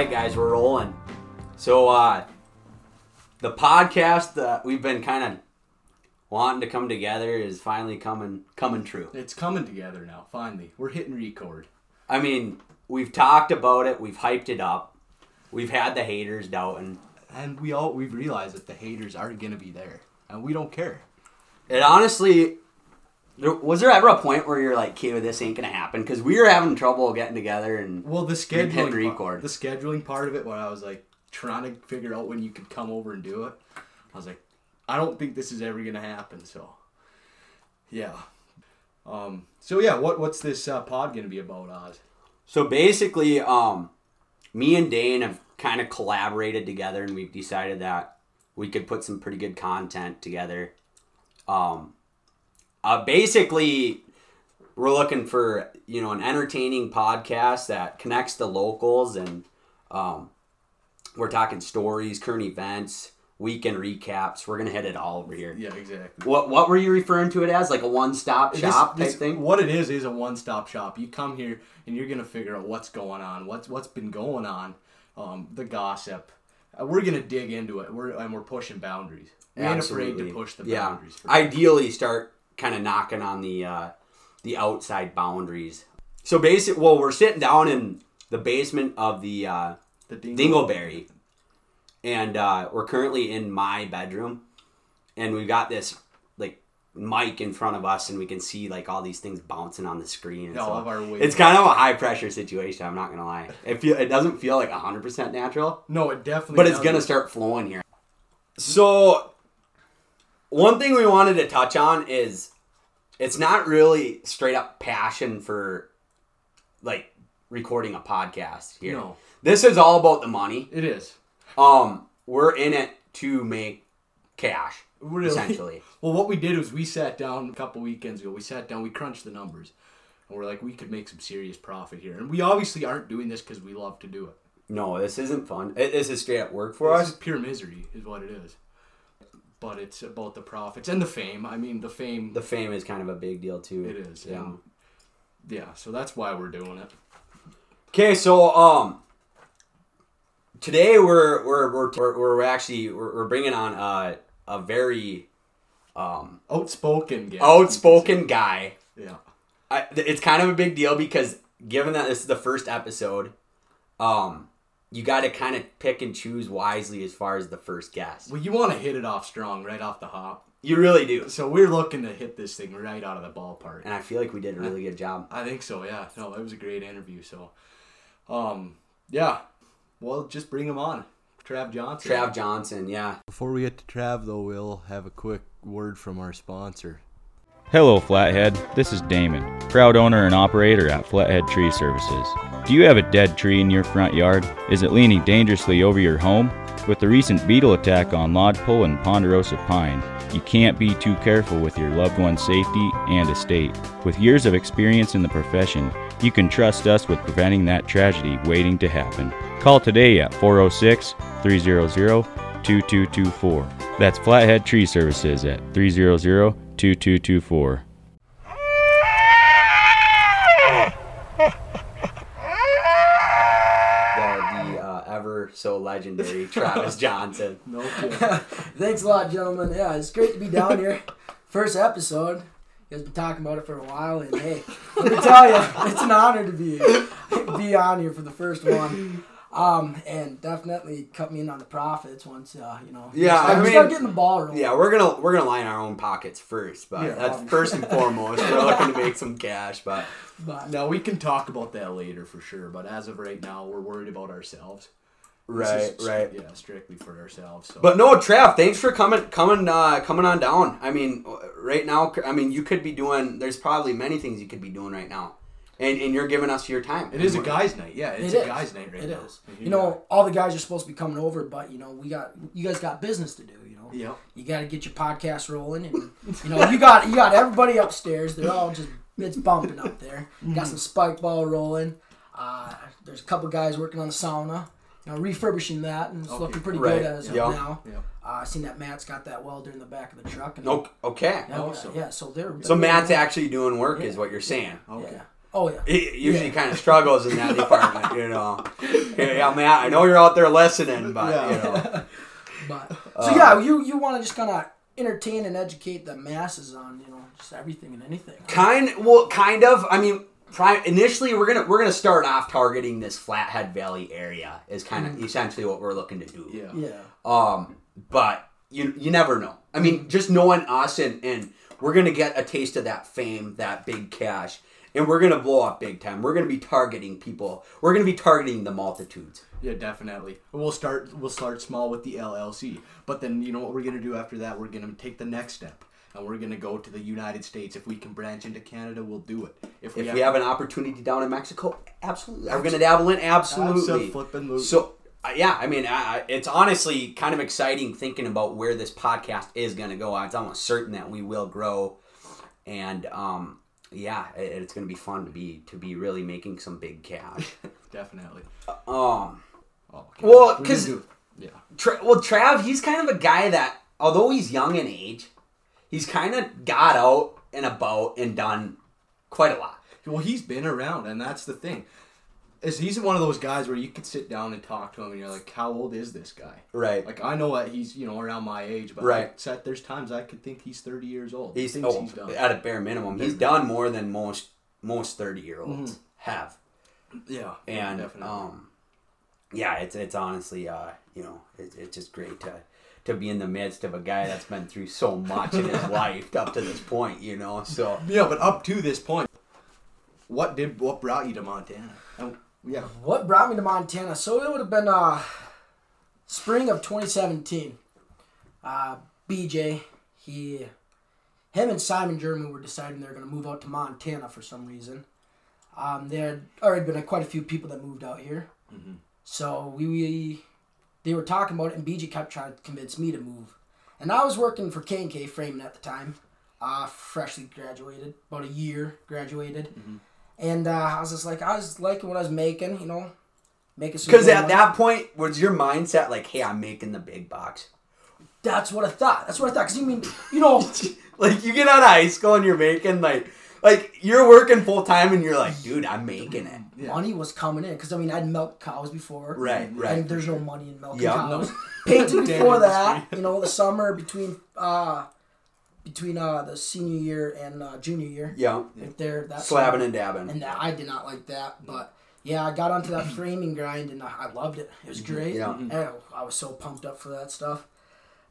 Right, guys, we're rolling. So, uh, the podcast that we've been kind of wanting to come together is finally coming coming true. It's coming together now. Finally, we're hitting record. I mean, we've talked about it, we've hyped it up, we've had the haters doubting. And we all we've realized that the haters are gonna be there, and we don't care. It honestly, there, was there ever a point where you're like, "Okay, this ain't gonna happen"? Because we were having trouble getting together, and Well, the scheduling record. part, the scheduling part of it, where I was like trying to figure out when you could come over and do it, I was like, I don't think this is ever gonna happen. So, yeah. Um. So yeah, what what's this uh, pod gonna be about, Oz? So basically, um, me and Dane have kind of collaborated together, and we've decided that we could put some pretty good content together. Um, uh, basically, we're looking for you know an entertaining podcast that connects the locals, and um, we're talking stories, current events, weekend recaps. We're gonna hit it all over here. Yeah, exactly. What what were you referring to it as? Like a one stop shop this- type thing? What it is is a one-stop shop. You come here and you're gonna figure out what's going on, what's what's been going on, um, the gossip. Uh, we're gonna dig into it. We're and we're pushing boundaries. We ain't afraid to push the yeah. boundaries. for- Ideally, start kind of knocking on the uh, the outside boundaries. So basically, Well, we're sitting down in the basement of the uh, the dingle. Dingleberry, and uh, we're currently in my bedroom, and we've got this like mic in front of us, and we can see like all these things bouncing on the screen. And All so of our it's kind of a high pressure situation. I'm not gonna lie. It feel it doesn't feel like 100 percent natural No, it definitely. but it's doesn't. gonna start flowing here. So, one thing we wanted to touch on is it's not really straight up passion for like recording a podcast here. No. This is all about the money. It is. Um, we're in it to make cash, Really? essentially. Well, what we did was we sat down a couple weekends ago. We sat down, we crunched the numbers, and we're like, we could make some serious profit here. And we obviously aren't doing this because we love to do it. No, this isn't fun. It, this is straight up work for This us. is pure misery, is what it is. But it's about the profits and the fame. I mean, the fame. The fame is kind of a big deal too. it is. Yeah. and yeah. So that's why we're doing it. Okay, so um, today we're we're we're we're, we're actually we're, we're bringing on a a very um Outspoken. Guest, outspoken guy. Yeah. I, it's kind of a big deal because given that this is the first episode, um, you got to kind of pick and choose wisely as far as the first guest. Well, you want to hit it off strong right off the hop. You really do, So we're looking to hit this thing right out of the ballpark. and I feel like we did a really good job. I think so. Yeah. No, it was a great interview. So, um, yeah. Well, just bring him on, Trav Johnson. Trav Johnson, yeah. Before we get to Trav, though, we'll have a quick word from our sponsor. Hello, Flathead. This is Damon, proud owner and operator at Flathead Tree Services. Do you have a dead tree in your front yard? Is it leaning dangerously over your home? With the recent beetle attack on lodgepole and ponderosa pine, you can't be too careful with your loved one's safety and estate. With years of experience in the profession, you can trust us with preventing that tragedy waiting to happen. Call today at 406 300 2224. That's Flathead Tree Services at 300 2224. The, the uh, ever so legendary Travis Johnson. No kidding. Thanks a lot, gentlemen. Yeah, it's great to be down here. First episode. You guys been talking about it for a while, and hey, let me tell you, it's an honor to be be on here for the first one. Um, and definitely cut me in on the profits once, uh, you know. Yeah, start, I we start mean, getting the ball rolling. Yeah, we're gonna we're gonna line our own pockets first, but Yeah, that's obviously. first and foremost. We're looking to make some cash, but But now we can talk about that later for sure, but as of right now, we're worried about ourselves. This right, is- right. Yeah, strictly for ourselves. So. But no, Trav, thanks for coming, coming, uh, coming on down. I mean, right now, I mean, you could be doing. There's probably many things you could be doing right now, and and you're giving us your time. it is a guys' night. Yeah, it's It a is. guys' night right it now. is. And here You know, all the guys are supposed to be coming over, but you know, we got you guys got business to do. You know, we are. you got to get your podcast rolling, and you know, you got you got everybody upstairs. They're all just it's bumping up there. Got some spike ball rolling. Uh, there's a couple guys working on the sauna. You know, refurbishing that, and it's Okay. looking pretty Right. good as Yeah. of now. Yeah. Uh, I seen that Matt's got that welder in the back of the truck. And No, okay. yeah, Oh, yeah, so- yeah, so they're So they're- Matt's actually doing work, is what you're saying. Okay. Yeah. Oh yeah. He usually Yeah. kind of struggles in that department, you know. Yeah, yeah, Matt, I know you're out there listening, but Yeah. you know. But Uh, so yeah, you you want to just kind of entertain and educate the masses on you know just everything and anything. Kind well, kind of. I mean, pri- initially we're gonna we're gonna start off targeting this Flathead Valley area is kind of essentially what we're looking to do. Yeah. Yeah. Um, but you you never know. I mean, just knowing us and and we're gonna get a taste of that fame, that big cash, and we're gonna blow up big time. We're gonna be targeting people. We're gonna be targeting the multitudes. Yeah, definitely. We'll start. We'll start small with the LLC, but then you know what we're gonna do after that? We're gonna take the next step, and we're gonna go to the United States. If we can branch into Canada, we'll do it. If we have an opportunity down in Mexico, absolutely. We're gonna dabble in absolutely. Absolutely. So uh, yeah, I mean, I, it's honestly kind of exciting thinking about where this podcast is going to go. It's almost certain that we will grow, and um, yeah, it, it's going to be fun to be to be really making some big cash. definitely. um, Oh, okay. Well, because yeah, Tra- well, Trav, he's kind of a guy that, although he's young in age, he's kind of got out and about and done quite a lot. well, he's been around, and that's the thing. Is he's one of those guys where you could sit down and talk to him, and you're like, "How old is this guy?" Right. Like I know that he's you know around my age, but Right. Said there's times I could think he's 30 years old. He's, oh, he's done. at a bare minimum. He's done more than most most thirty year olds have. Yeah, and definitely. um, yeah, it's it's honestly uh, you know it's it's just great to to be in the midst of a guy that's been through so much in his life up to this point, you know. So yeah, but up to this point, what did what brought you to Montana? And, yeah, What brought me to Montana? So it would have been uh, spring of 2017. Uh, BJ, he, him and Simon German were deciding they're going to move out to Montana for some reason. Um, there had already been quite a few people that moved out here. So we, we, they were talking about it, and BJ kept trying to convince me to move. And I was working for K and K Framing at the time, uh, freshly graduated, about a year graduated. And uh, I was just like, I was liking what I was making, you know, making some. because at money. that point was your mindset like, hey, I'm making the big bucks. that's what I thought. That's what I thought. Cause you mean, you know, Like you get out of high school and you're making like like you're working full time and you're like, dude, I'm making it. Yeah. money was coming in. Cause I mean, I'd milked cows before, Right, right. And there's no money in milking Yeah. cows. Painted Damn before that, you know, the summer between uh between uh the senior year and uh, junior year. Yeah. Right there, that Slabbing summer. and dabbing. and that, I did not like that, but. Yeah, I got onto that framing grind and I I loved it. It was great. Yeah. And I was so pumped up for that stuff.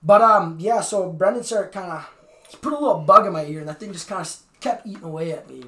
But um, yeah. So Brendan started kind of put a little bug in my ear, and that thing just kind of kept eating away at me.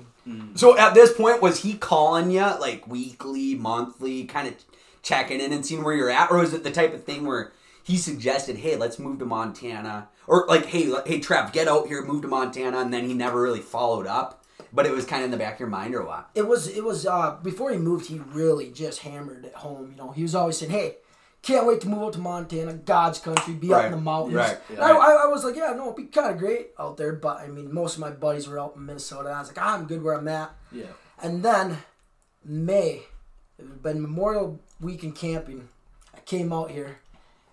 So at this point, was he calling you like weekly, monthly, kind of checking in and seeing where you're at, or was it the type of thing where he suggested, "Hey, let's move to Montana," or like, "Hey, le- hey, Trev, get out here, move to Montana," and then he never really followed up, but it was kind of in the back of your mind, or what? It was it was uh before he moved, he really just hammered at home. You know, he was always saying, "Hey, can't wait to move out to Montana, God's country, be out in the mountains." right, right. I, I, I was like, "Yeah, no, it'd be kind of great out there." But I mean, most of my buddies were out in Minnesota. And I was like, "I'm good where I'm at." yeah. And then May, it had been Memorial Weekend camping. I came out here,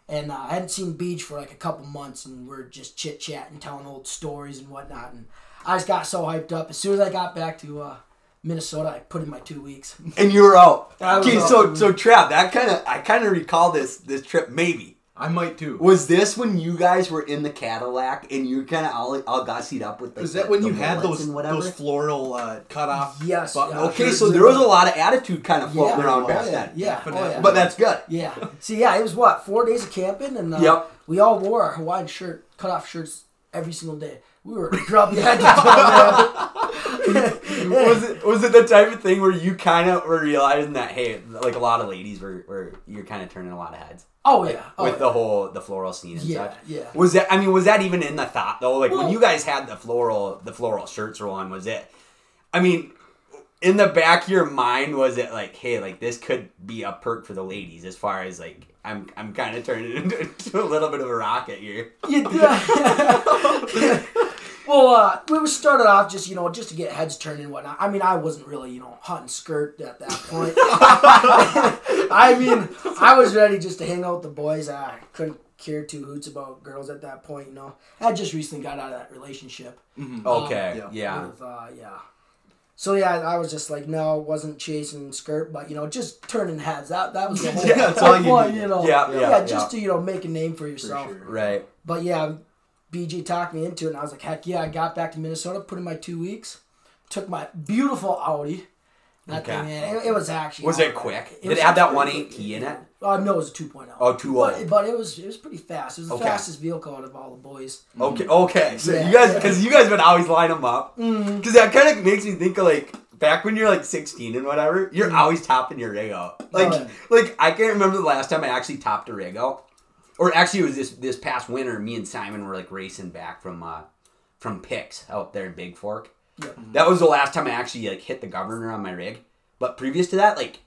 and uh, I hadn't seen Beach for like a couple months, and we're just chit chatting, telling old stories and whatnot. And I just got so hyped up. As soon as I got back to uh, Minnesota, I put in my two weeks. And you were out. I was okay, out. so so Trev, that kind of I kind of recall this this trip. Maybe I might too. was this when you guys were in the Cadillac and you kind of all all gussied up with like, Was that the- when the you had bullets those and whatever? those floral uh, cut off? Yes, yeah. Okay, shirts? so there was a lot of attitude kind of floating Yeah, around oh, back yeah, then. yeah, Definitely. oh, yeah. But that's good. Yeah. See, yeah, it was what four days of camping, and uh, Yep. we all wore our Hawaiian shirt, cut off shirts every single day. We were dropping head to toe, man. was it was it the type of thing where you kind of were realizing that hey, like a lot of ladies were, were you're kind of turning a lot of heads Oh yeah, oh, with yeah. the whole the floral scene and Yeah, such. yeah. Was that? I mean, was that even in the thought though? Like when you guys had the floral the floral shirts on, was it? I mean. In the back of your mind, was it like, "Hey, like this could be a perk for the ladies"? As far as like, I'm, I'm kind of turning it into a little bit of a rocket here. You do. Well, uh, we started off just you know just to get heads turned and whatnot. I mean, I wasn't really you know hunting skirt at that point. I mean, I was ready just to hang out with the boys. I couldn't care two hoots about girls at that point. You know, I just recently got out of that relationship. Okay, yeah. yeah. With, uh, yeah. So yeah, I was just like, no, wasn't chasing skirt, but you know, just turning heads. That that was the whole, Yeah, that's all you point, need. you know. Yeah, yeah, just yeah. to you know make a name for yourself. sure. Right. But yeah, BJ talked me into it, and I was like, heck yeah! I got back to Minnesota, put in my two weeks, took my beautiful Audi. That Okay. thing, man, it, it was actually. Was it quick? right. Did was it have that pretty 180 in it? Uh, no, it was a 2.0. Oh, 2.0. But, but it was it was pretty fast. It was the Okay. fastest vehicle out of all the boys. Okay, okay. So Yeah, you guys, because you guys would always line them up, because that kind of makes me think of like back when you're like 16 and whatever. You're always topping your rig out. Like, Oh, yeah. like I can't remember the last time I actually topped a rig out, or actually it was this this past winter. Me and Simon were like racing back from uh from Pix out there in Big Fork. Yep. That was the last time I actually like hit the governor on my rig. But previous to that, like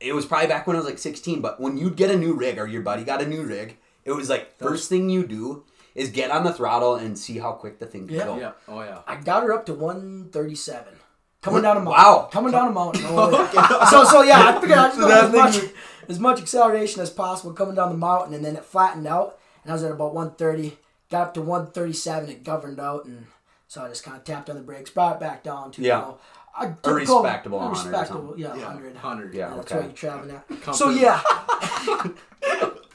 it was probably back when I was like 16. But when you'd get a new rig or your buddy got a new rig, it was like first thing you do is get on the throttle and see how quick the thing can Yeah. go. Yeah. Oh yeah. I got her up to 137. Coming down a mountain. Wow. Coming down a mountain. Oh, so so yeah, I figured I'd just So go as much, as much acceleration as possible coming down the mountain, and then it flattened out, and I was at about 130. Got up to 137, it governed out, and so I just kind of tapped on the brakes, brought it back down to Yeah. you know, a, A typical- respectable a 100 respectable, yeah, Yeah. 100. Hundred. Yeah. That's okay. what you're traveling at. Comfort. So yeah,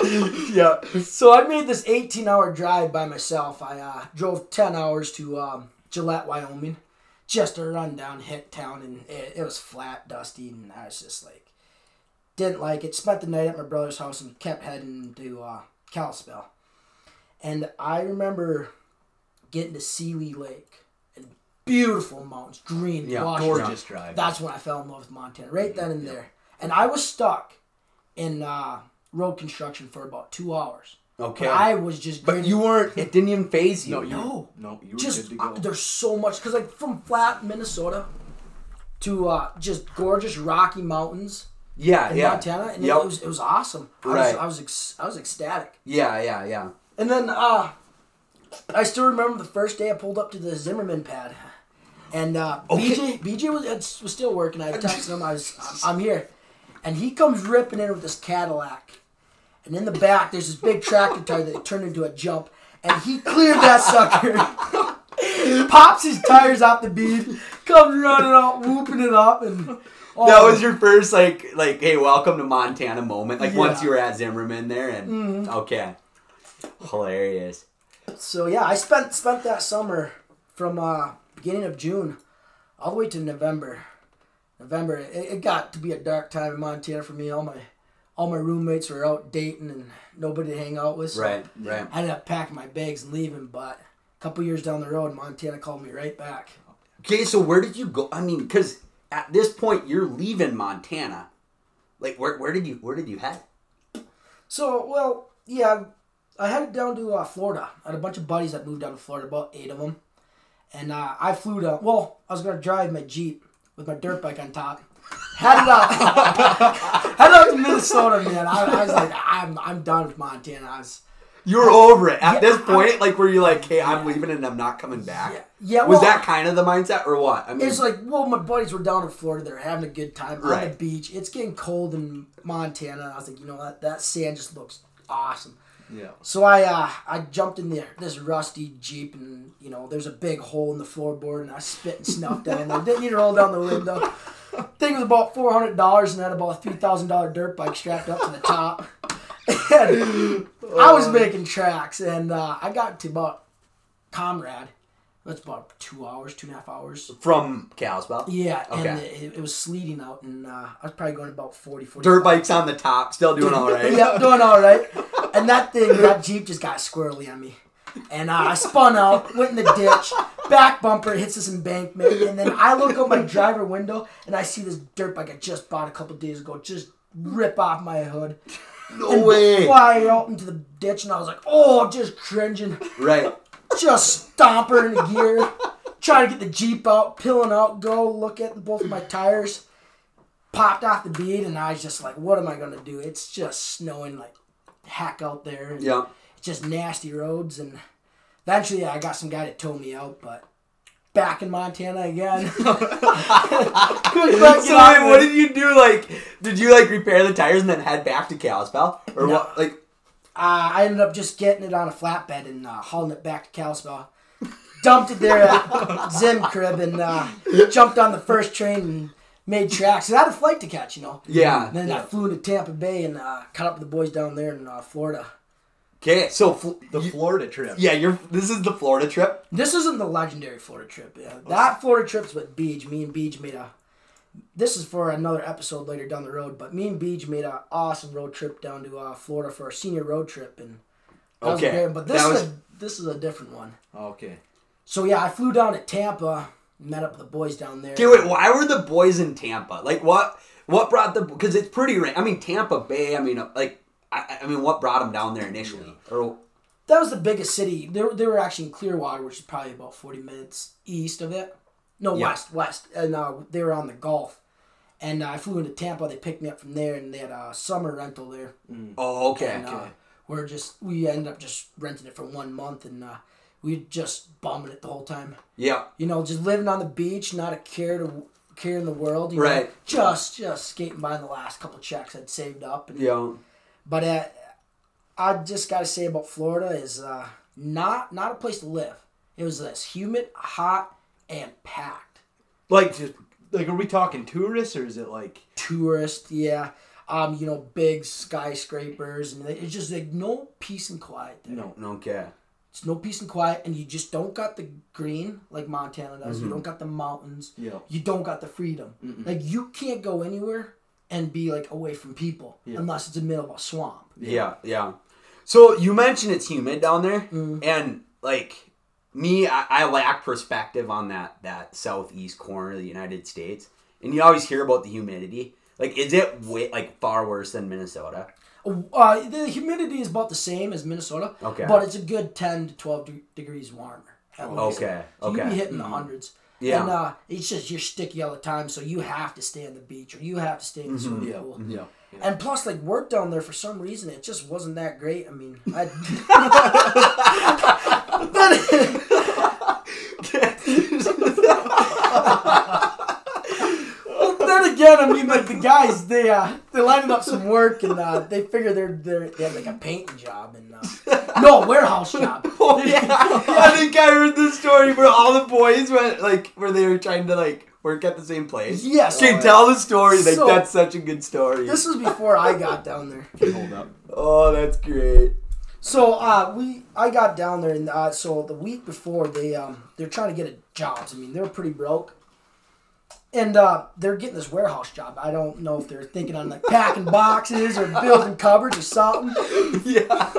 Yeah. so I made this 18 hour drive by myself. I uh, drove 10 hours to um, Gillette, Wyoming, just a rundown hick town, and it, it was flat, dusty, and I was just like, didn't like it. Spent the night at my brother's house and kept heading to uh, Kalispell. And I remember getting to Seeley Lake and beautiful mountains, green, Yeah. Gorgeous drive. That's when I fell in love with Montana, right then and there. And I was stuck in uh, road construction for about two hours. Okay. But I was just but gritting- you weren't. It didn't even phase you. no, you. No. No, you were just good to uh, go. there's so much because like from flat Minnesota to uh, just gorgeous Rocky Mountains Yeah. in Yeah. Montana, and Yep. it was it was awesome. I was Right. I was ex- I was ecstatic. Yeah. Yeah. Yeah. And then uh, I still remember the first day I pulled up to the Zimmerman pad, and uh, Okay. BJ BJ was, was still working. I texted him. I was I'm here, and he comes ripping in with this Cadillac, and in the back there's this big tractor tire that turned into a jump, and he cleared that sucker. Pops his tires off the bead, comes running out, whooping it up, and oh, That was your first like like hey welcome to Montana moment like once Yeah. Mm-hmm. you were at Zimmerman there and okay hilarious So yeah, I spent spent that summer from uh, beginning of June all the way to November. November, it, it got to be a dark time in Montana for me. All my all my roommates were out dating and nobody to hang out with. So right right I ended up packing my bags and leaving. But a couple years down the road, Montana called me right back. okay so where did you go I mean because at this point you're leaving Montana like where where did you where did you head So well, yeah, I headed down to uh, Florida. I had a bunch of buddies that moved down to Florida, about eight of them, and uh, I flew down. Well, I was gonna drive my Jeep with my dirt bike on top. Headed out, headed out to Minnesota, man. I, I was like, I'm, I'm done with Montana. I was, you were over it at Yeah, this I- point like were you're like hey I'm leaving and I'm not coming back yeah, yeah. was well, that kind of the mindset or what I mean It's like, well, my buddies were down in Florida. They're having a good time on the beach. It's getting cold in Montana. I was like, you know what? That sand just looks awesome. Yeah. So I uh, I jumped in there, this rusty Jeep, and you know there's a big hole in the floorboard, and I spit and snuff down there. Didn't need to roll down the window. Thing was about four hundred dollars, and had about a three thousand dollar dirt bike strapped up to the top. And I was making tracks, and uh, I got to about Conrad. That's about two hours, two and a half hours. from Kalispell Yeah, and it, it was sleeting out, and uh, I was probably going about 40, 40 dirt bikes on the top still doing all right yep, doing all right. And that thing, that Jeep just got squirrely on me. And uh, I spun out, went in the ditch, back bumper hits this embankment, and then I look out my driver window and I see this dirt bike I just bought a couple days ago just rip off my hood, no way fly out into the ditch, and I was like, oh, just cringing, right just stomp in into gear, trying to get the Jeep out, peeling out, go look at both of my tires. Popped off the bead, and I was just like, what am I gonna do? It's just snowing like heck out there. Yeah just nasty roads and eventually I got some guy to tow me out, but back in Montana again. So wait, what did you do? Like, did you like repair the tires and then head back to Kalispell, or No. what? Like, uh, I ended up just getting it on a flatbed and uh, hauling it back to Kalispell. dumped it there at Zim Crib and uh, jumped on the first train and made tracks. And I had a flight to catch, you know. Yeah. And then I flew to Tampa Bay and uh, caught up with the boys down there in uh, Florida. Okay, so fl- The you- Florida trip. yeah, you're. This is the Florida trip. This isn't the legendary Florida trip. Yeah, that Florida trip's with Beach. Me and Beach made a. This is for another episode later down the road, but me and Beach made an awesome road trip down to uh, Florida for our senior road trip, and Okay, great. But this that is was- a, this is a different one. Okay. So yeah, I flew down to Tampa, met up with the boys down there. Okay, wait. Why were the boys in Tampa? Like, what? What brought the? Because it's pretty. ra- I mean, Tampa Bay. I mean, uh, like, I, I mean, what brought them down there initially? Or That was the biggest city. They were, they were actually in Clearwater, which is probably about forty minutes east of it. No, Yeah. west, west, and uh, they were on the Gulf. And uh, I flew into Tampa. They picked me up from there, and they had a summer rental there. oh, okay. And uh, we're just we ended up just renting it for one month, and uh, we just bumming it the whole time. yeah. You know, just living on the beach, not a care to care in the world. You know, Right. just just skating by the last couple checks I'd saved up. And, Yeah. But uh, I just gotta say about Florida is uh, not not a place to live. It was this humid, hot, and packed. Like, just like, are we talking tourists or is it like? Tourist, yeah. Um, you know, big skyscrapers, and it's just like no peace and quiet there. No. Okay. It's no peace and quiet, and you just don't got the green like Montana does. You don't got the mountains. Yeah. You don't got the freedom. Like you can't go anywhere and be like away from people Yeah. unless it's in the middle of a swamp. Yeah, yeah. So you mentioned it's humid down there, Mm-hmm. and like me, I, I lack perspective on that that southeast corner of the United States, and you always hear about the humidity. Like, is it way like far worse than Minnesota? Uh, the humidity is about the same as Minnesota. Okay. But it's a good ten to twelve de- degrees warmer. at least. Okay, you'd be hitting the hundreds. Yeah. And uh, it's just you're sticky all the time, so you have to stay on the beach or you have to stay in the swimming Yeah. pool. Yeah. And plus, like work down there for some reason, it just wasn't that great. I mean, I. Well, then again, I mean, like the guys, they uh, they lined up some work and uh, they figured they're, they're they had like a painting job and uh, no warehouse job. Oh yeah, I think I heard the story where all the boys went like where they were trying to like work at the same place. Yes. Okay, tell the story. Like So- that's such a good story. This was before I got down there. Hold up. oh, that's great. So uh, we I got down there and uh, so the week before they um they're trying to get a jobs. I mean they're pretty broke, and uh, they're getting this warehouse job. I don't know if they're thinking on like packing boxes or building cupboards or something. Yeah.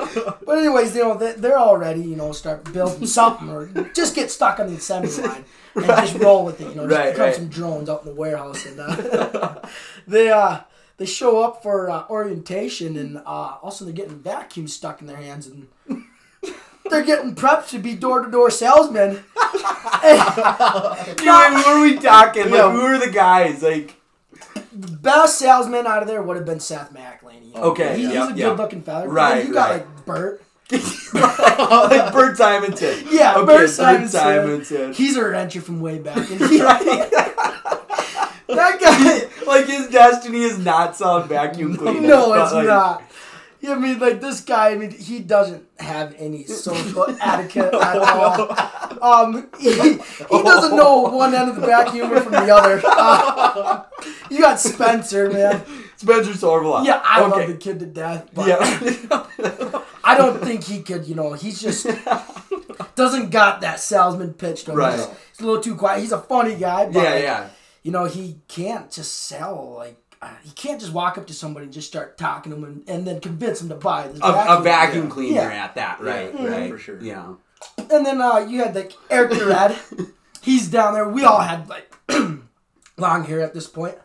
But anyways, you know they, they're already you know start building something or just get stuck on the assembly line and just roll with it. You know, just Right, become right. some drones out in the warehouse and uh, they uh they show up for uh, orientation and uh, also they're getting vacuums stuck in their hands and they're getting prepped to be door to door salesmen. Wait, who are we talking? Like, Yeah. who are the guys? Like, Best salesman out of there would have been Seth you know. Okay, He- he's yeah, a yeah. good looking fella. Right, Then you got right. like Bert. like Bert Simonson. Yeah, okay, Bert. Simonson. He's a renter from way back. And he, that guy. like his destiny is not selling vacuum cleaners. No, it's like, not. Yeah, I mean, like this guy. I mean, he doesn't have any social etiquette at all. Um, he, he doesn't know one end of the vacuumer from the other. Uh, you got Spencer, man. Spencer Sorvela. Yeah, I okay. love the kid to death. Yeah. I don't think he could. You know, he's just doesn't got that salesman pitch to him. Right. He's, he's a little too quiet. He's a funny guy, but yeah, yeah. you know, he can't just sell like. Uh, he can't just walk up to somebody and just start talking to him and, and then convince them to buy this A, a vacuum cleaner Yeah. at that, right? Yeah, right. for sure. Yeah. And then uh, you had like Eric Durad. He's down there. We all had like long hair at this point,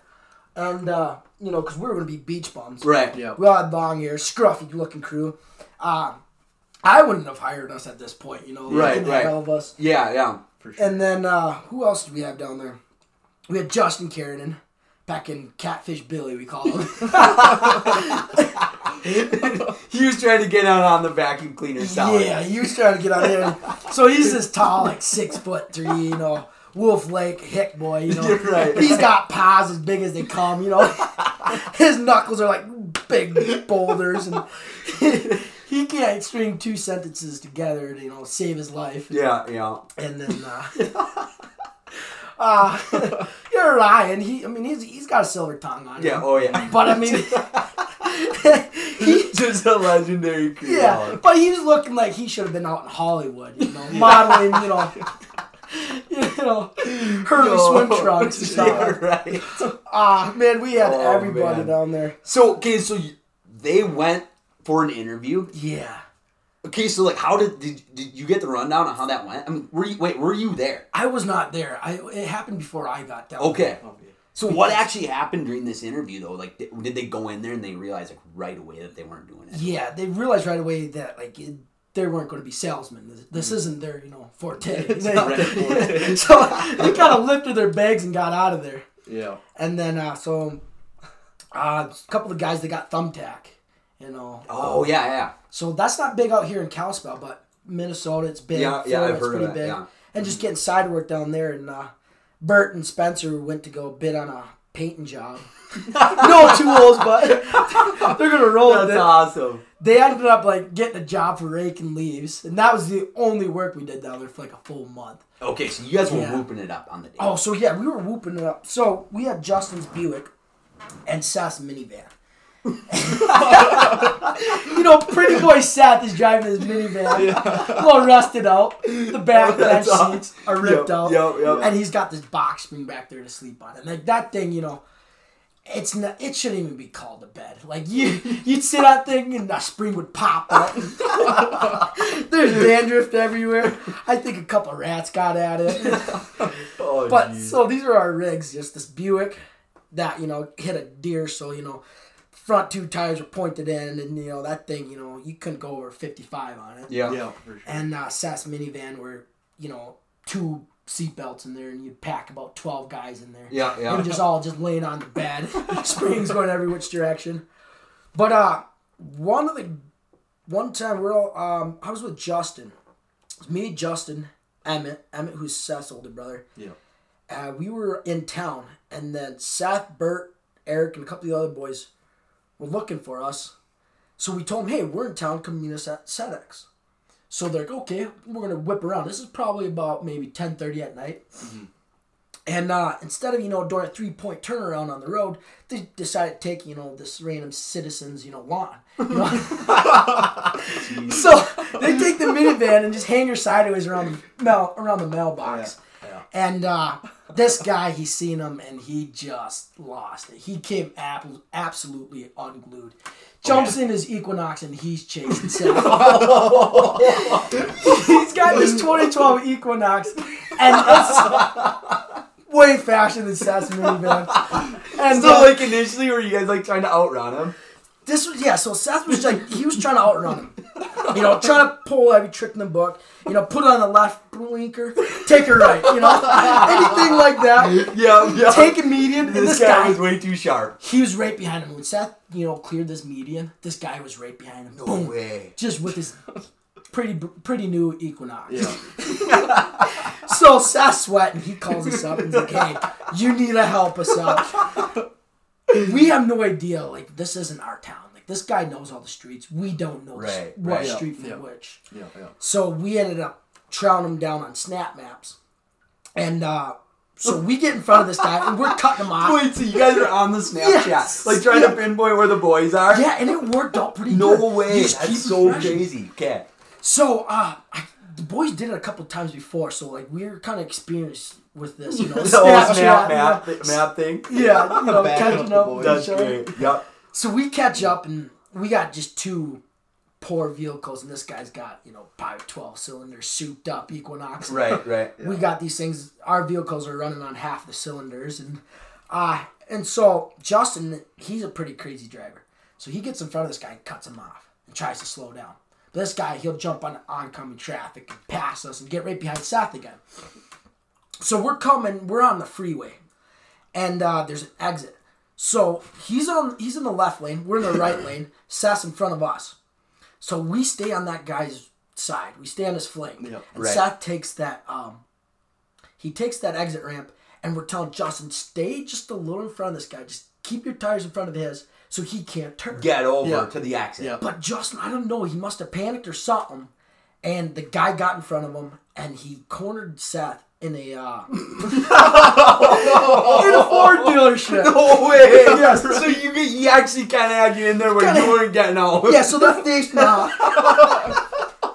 and uh, you know, because we were gonna be beach bums. Right. Yeah. We all had long hair, scruffy looking crew. Um, I wouldn't have hired us at this point. You know, Right, looking right. hell of us. Yeah, yeah. For sure. And then uh, who else did we have down there? We had Justin Kiernan. Back in Catfish Billy, we call him. he was trying to get out on the vacuum cleaner side. Yeah, he was trying to get on there. So he's this tall, like six foot three, you know, Wolf Lake hick boy, you know. You're right. He's got paws as big as they come, you know. His knuckles are like big boulders, and he can't string two sentences together to you know save his life. Yeah, yeah. And then, uh, uh, you're Ryan. He, I mean, he's he's got a silver tongue on him. Yeah, oh yeah. But I mean, he, Just a legendary crew. yeah, but he was looking like he should have been out in Hollywood, you know, modeling, you know, you know, Hurley swim trunks and stuff. Yeah, right. Ah, man, we had Oh, everybody man. down there. So okay, so they went for an interview. Yeah, Okay, so like, how did did, did you get the rundown on how that went? I mean, were you wait, were you there? I was not there. I it happened before I got down. Okay. Yeah. So what actually happened during this interview though? Like, did, did they go in there and they realize like right away that they weren't doing it? Yeah, they realized right away that like it, they weren't going to be salesmen. This, this isn't their you know forte. They- not their forte. so they kind of lifted their bags and got out of there. Yeah. And then uh, so uh, a couple of guys they got thumbtack, you know. Oh yeah, yeah. So that's not big out here in Kalispell, but Minnesota it's big. Yeah, yeah, I've it's heard of pretty that, big. yeah. And just getting side work down there, and uh, Bert and Spencer went to go bid on a painting job. no tools, but they're gonna roll with it. That's awesome. They ended up like getting a job for raking leaves, and that was the only work we did down there for like a full month. Okay, so you guys were Yeah. whooping it up on the day. Oh, so yeah, we were whooping it up. So we had Justin's Buick and Seth's minivan. you know, pretty boy Seth is driving his minivan, a little rusted out. The back bench seats are ripped Yep, out, yep, yep. and he's got this box spring back there to sleep on. And like that thing, you know, it's not. It shouldn't even be called a bed. Like you, you'd sit on that thing and the spring would pop up. There's dandruff everywhere. I think a couple rats got at it. Oh, But geez. so these are our rigs. Just this Buick that you know hit a deer. So you know, front two tires are pointed in, and you know that thing. You know you couldn't go over fifty five on it. yeah, Yeah, for sure. And uh, Seth's minivan where you know two seatbelts in there, and you'd pack about twelve guys in there. yeah, yeah. And just all just laying on the bed, springs going every which direction. But uh, one of the one time we're all um, I was with Justin. It was me, Justin, Emmett, Emmett, who's Seth's older brother Yeah. uh, we were in town, and then Seth, Bert, Eric, and a couple of the other boys were looking for us. So we told them, "Hey, we're in town. Come meet us at SEDEX." So they're like, "Okay, we're gonna whip around." This is probably about maybe ten thirty at night. And uh, instead of you know doing a three point turnaround on the road, they decided to take you know this random citizen's you know lawn. You know? so they take the minivan and just hang her sideways around the mail around the mailbox. Yeah. And uh, this guy, he's seen him and he just lost it. He came ab- absolutely unglued. Jumps in his Equinox and he's chasing Seth. he's got this 2012 Equinox and it's way faster than Seth's minivan. And So uh, like initially, were you guys like trying to outrun him? this was yeah. So Seth was like he was trying to outrun him. You know, trying to pull every trick in the book. You know, put it on the left blinker, take her right. You know, anything like that. Yeah, yeah. Take a median. And this this guy guy, was way too sharp. he was right behind him. When Seth, you know, cleared this median, this guy was right behind him. No Boom. way. Just with his pretty pretty new Equinox. Yeah. So Seth's sweating. He calls us up and he's like, "Hey, you need to help us out. We have no idea. Like this isn't our town. This guy knows all the streets. We don't know the s- Right, what right. Yeah, street from yeah. which. Yeah. Yeah. So we ended up trouting him down on snap maps, and uh, so we get in front of this guy and we're cutting him off. Wait, so you guys are on the Snapchat, Yes. like trying Yeah. to pinpoint where the boys are? Yeah, and it worked out pretty No good. way. Just keep That's so crazy. Okay. So, uh, I, the boys did it a couple times before, so like we were kind of experienced with this, you know. The Snapchat, snap map, map thing. Yeah, you know, catching up the up. boys. with That's great. Yep. So we catch up, and we got just two poor vehicles, and this guy's got you know probably twelve cylinders, souped up Equinox. Right, right. We got these things. Our vehicles are running on half the cylinders, and uh and so Justin, he's a pretty crazy driver. So he gets in front of this guy and cuts him off and tries to slow down. But this guy, he'll jump on oncoming traffic and pass us and get right behind Seth again. So we're coming, we're on the freeway, and uh, there's an exit. So he's on, he's in the left lane, we're in the right lane. Seth's in front of us. So we stay on that guy's side. We stay on his flank, Yep. and Right. Seth takes that, um, he takes that exit ramp, and we're telling Justin, stay just a little in front of this guy. Just keep your tires in front of his, so he can't turn. Get over Yeah. to the exit. Yeah. But Justin, I don't know. He must have panicked or something, and the guy got in front of him, and he cornered Seth in a uh, in a Ford dealership. No way. yes. So you get, you actually kind of had you in there where Kinda- you weren't getting out. Yeah, so they're facing off,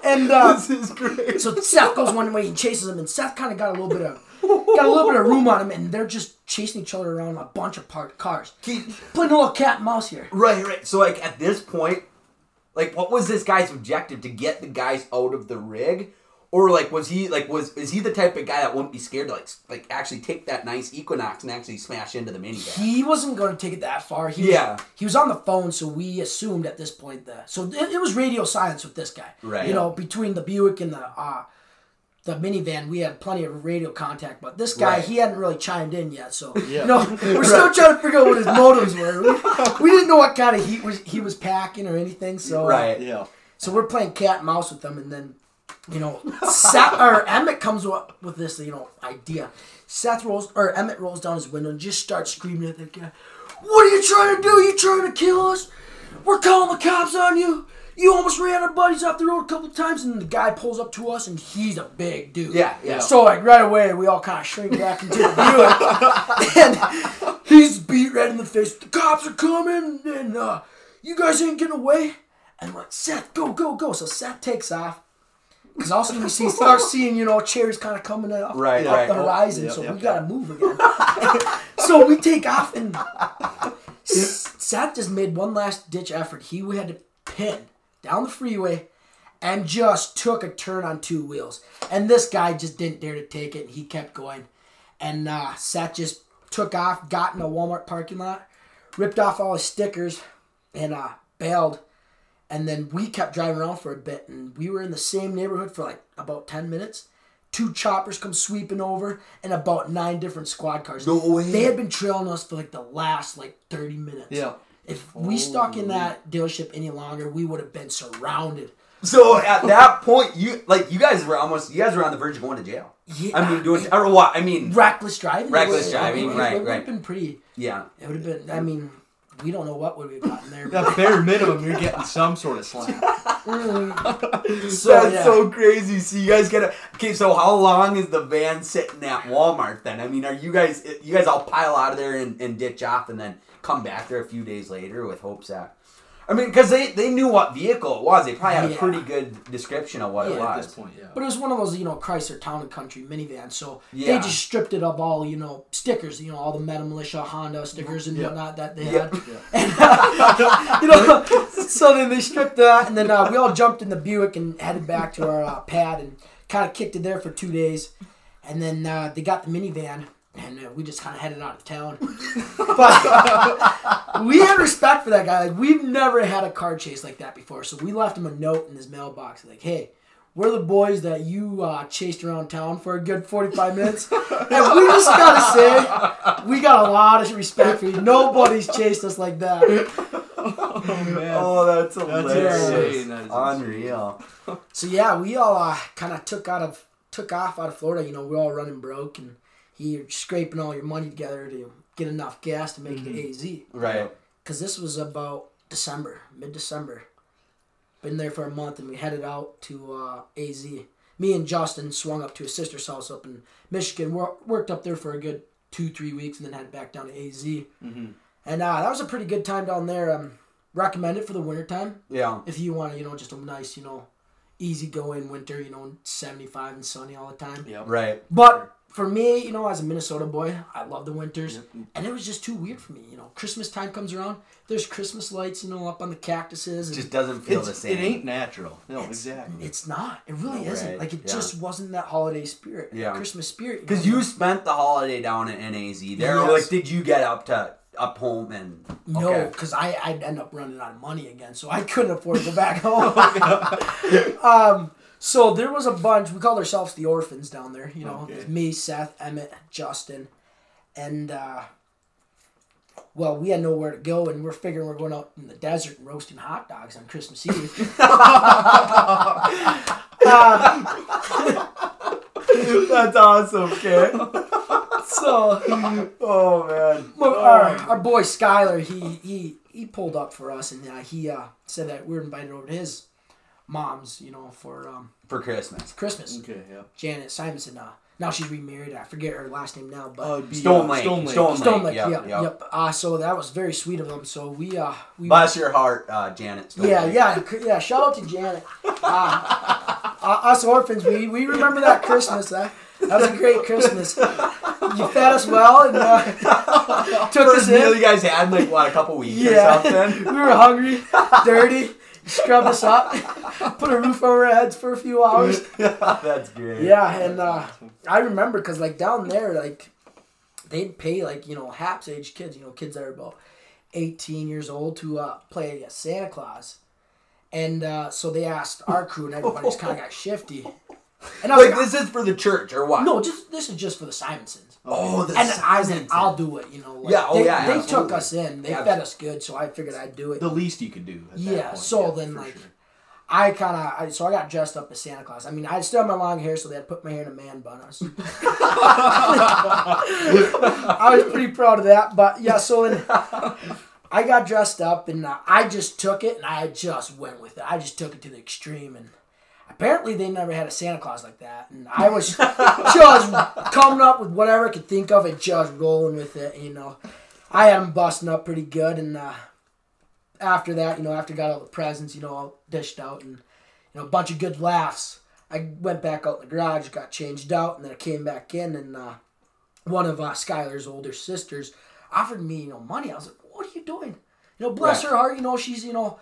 and uh, this is great. so Seth goes one way and chases him, and Seth kind of got a little bit of got a little bit of room on him, and they're just chasing each other around a bunch of parked cars, He- playing a little cat and mouse here. right, right. So like at this point, like what was this guy's objective to get the guys out of the rig? Or like was he like was is he the type of guy that wouldn't be scared to like like actually take that nice Equinox and actually smash into the minivan? He wasn't going to take it that far. He Yeah. Was, he was on the phone, so we assumed at this point that so it, it was radio silence with this guy. Right. You know, between the Buick and the uh, the minivan, we had plenty of radio contact, but this guy Right. he hadn't really chimed in yet. So Yeah. you know, we're still trying to figure out what his motives were. We, we didn't know what kind of heat was he was packing or anything. So Right. Yeah. so we're playing cat and mouse with them, and then, you know, Seth or Emmett comes up with this, you know, idea. Seth rolls or Emmett rolls down his window and just starts screaming at the guy. What are you trying to do? You trying to kill us? We're calling the cops on you. You almost ran our buddies off the road a couple times, and the guy pulls up to us, and he's a big dude. Yeah, yeah. So like right away, we all kind of shrink back into the Buick, and he's beat red in the face. The cops are coming, and uh, you guys ain't getting away. And we're like, Seth, go, go, go. So Seth takes off. Because also we see start seeing, you know, chairs kind of coming up, Right, up right. the horizon. Yep, so yep, we gotta move again. so we take off and S- Seth just made one last ditch effort. He had to pin down the freeway and just took a turn on two wheels. And this guy just didn't dare to take it. He kept going. And uh, Seth just took off, got in a Walmart parking lot, ripped off all his stickers, and uh, bailed. And then we kept driving around for a bit, and we were in the same neighborhood for like about 10 minutes. Two choppers come sweeping over, and about nine different squad cars. No way. They had been trailing us for like the last like 30 minutes. Yeah. If we stuck in that dealership any longer, we would have been surrounded. So at that point, you like you guys were almost you guys were on the verge of going to jail. Yeah. I mean, doing or what? I mean, reckless driving. Reckless driving, would- right, It would right. have been pretty. yeah. It would have been. I mean, we don't know what would we've gotten there. The But, bare minimum, you're getting some sort of slap. so, That's yeah. so crazy. So you guys get a okay. So how long is the van sitting at Walmart then? I mean, are you guys you guys all pile out of there and, and ditch off and then come back there a few days later with hopes that? I mean, because they, they knew what vehicle it was. They probably had a Yeah. pretty good description of what it Yeah, At was. this point, yeah. But it was one of those, you know, Chrysler Town and Country minivans. So Yeah. they just stripped it of all, you know, stickers, you know, all the Metal Mulisha, Honda stickers and Yeah. whatnot that they Yeah. had. And, uh, you know, so then they stripped that, and then uh, we all jumped in the Buick and headed back to our uh, pad and kind of kicked it there for two days. And then uh, they got the minivan, and uh, we just kind of headed out of town. But we had respect for that guy. Like we've never had a car chase like that before. So we left him a note in his mailbox, like, "Hey, we're the boys that you uh, chased around town for a good forty-five minutes, and we just gotta say, we got a lot of respect for you. Nobody's chased us like that." Oh, man. Oh, that's That's insane. That is Unreal. So yeah, we all uh, kind of took out of took off out of Florida. You know, we're all running broke, and you're scraping all your money together to get enough gas to make it to AZ. Right. because this was about December, mid December. Been there for a month, and we headed out to uh, AZ. Me and Justin swung up to his sister's house up in Michigan. Wor- worked up there for a good two, three weeks, and then headed back down to AZ. Mm-hmm. And uh, that was a pretty good time down there. Um, recommend it for the wintertime Yeah. if you want to, you know, just a nice, you know, easy going winter. You know, seventy five and sunny all the time. Yep. Right. But for me, you know, as a Minnesota boy, I love the winters, Yep. and it was just too weird for me. You know, Christmas time comes around, there's Christmas lights, you know, up on the cactuses. And Just doesn't feel the same. it ain't natural. No, it's, exactly. It's not. It really No, isn't. right. Like it Yeah. just wasn't that holiday spirit. Yeah. Christmas spirit. Because know? you spent the holiday down at NAZ. There, Yes. like, did you get up to up home and No, because I I'd end up running out of money again, so I couldn't afford to go back home. um, so there was a bunch. We called ourselves the orphans down there. You know, Okay. Me, Seth, Emmett, Justin, and uh, well, we had nowhere to go, and we're figuring we're going out in the desert and roasting hot dogs on Christmas Eve. That's awesome, kid. so oh man. Well, our, our boy Skyler, he he he pulled up for us, and uh, he uh, said that we were invited over to his mom's, you know, for um, For Christmas. Christmas. Okay, yeah. Janet Simonson. Uh, now she's remarried. I forget her last name now, but Uh, it'd be, Stone uh, Lake. Stone Lake. Stone Stone Lake. yep, yep, yep. yep. Uh, so that was very sweet of them. So we, uh, we Bless your heart, uh, Janet. Stone yeah, Lake. yeah, yeah. Shout out to Janet. Uh, uh, us orphans, we, we remember that Christmas. That, that was a great Christmas. You fed us well and uh, took us meal in. you guys had like what a couple weeks Yeah, or something. we were hungry, dirty. Scrubbed us up, put a roof over our heads for a few hours. That's great. Yeah, and uh, I remember because like down there, like they'd pay like you know Haps age kids, you know kids that are about eighteen years old to uh, play Santa Claus, and uh, so they asked our crew, and everybody just kind of got shifty. And I was Like like, this is for the church or what? no, just this is just for the Simonsons. Oh, the And I like, I'll do it, you know. Like, Yeah, oh, they, yeah, They absolutely. took us in. They Yeah. fed us good, so I figured I'd do it. The least you could do. Yeah, point. so yeah, then, like, sure. I kind of, I, so I got dressed up as Santa Claus. I mean, I still had my long hair, so they had to put my hair in a man bun. I was, I was pretty proud of that. But yeah, so then I got dressed up and uh, I just took it and I just went with it. I just took it to the extreme and. Apparently, they never had a Santa Claus like that, and I was just coming up with whatever I could think of and just rolling with it. You know, I had them busting up pretty good, and uh, after that, you know, after I got all the presents, you know, all dished out and, you know, a bunch of good laughs, I went back out in the garage, got changed out, and then I came back in, and uh, one of uh, Skylar's older sisters offered me, you know, money. I was like, what are you doing? You know, bless Right. her heart, you know, she's, you know,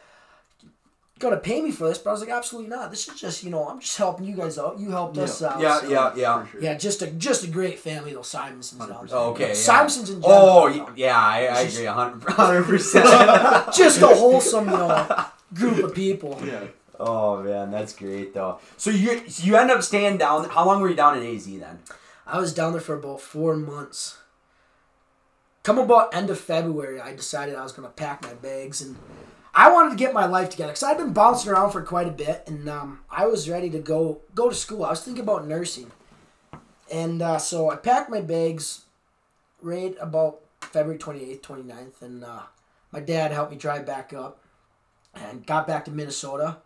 gonna pay me for this, but I was like, absolutely not. This is just, you know, I'm just helping you guys out. You helped us out. Yeah, so- yeah, yeah. Sure. Yeah, just a just a great family, those Simonsons down there. Oh, okay. yeah. Simonsons in general. Oh, you know. y- yeah, I, I agree a hundred hundred percent. just a wholesome, you know, group of people. Yeah. Oh man, that's great though. So you so you end up staying down. How long were you down in AZ then? I was down there for about four months. Come about end of February, I decided I was gonna pack my bags and I wanted to get my life together because I'd been bouncing around for quite a bit and um, I was ready to go go to school. I was thinking about nursing, and uh, so I packed my bags right about February 28th, 29th, and uh, my dad helped me drive back up and got back to Minnesota.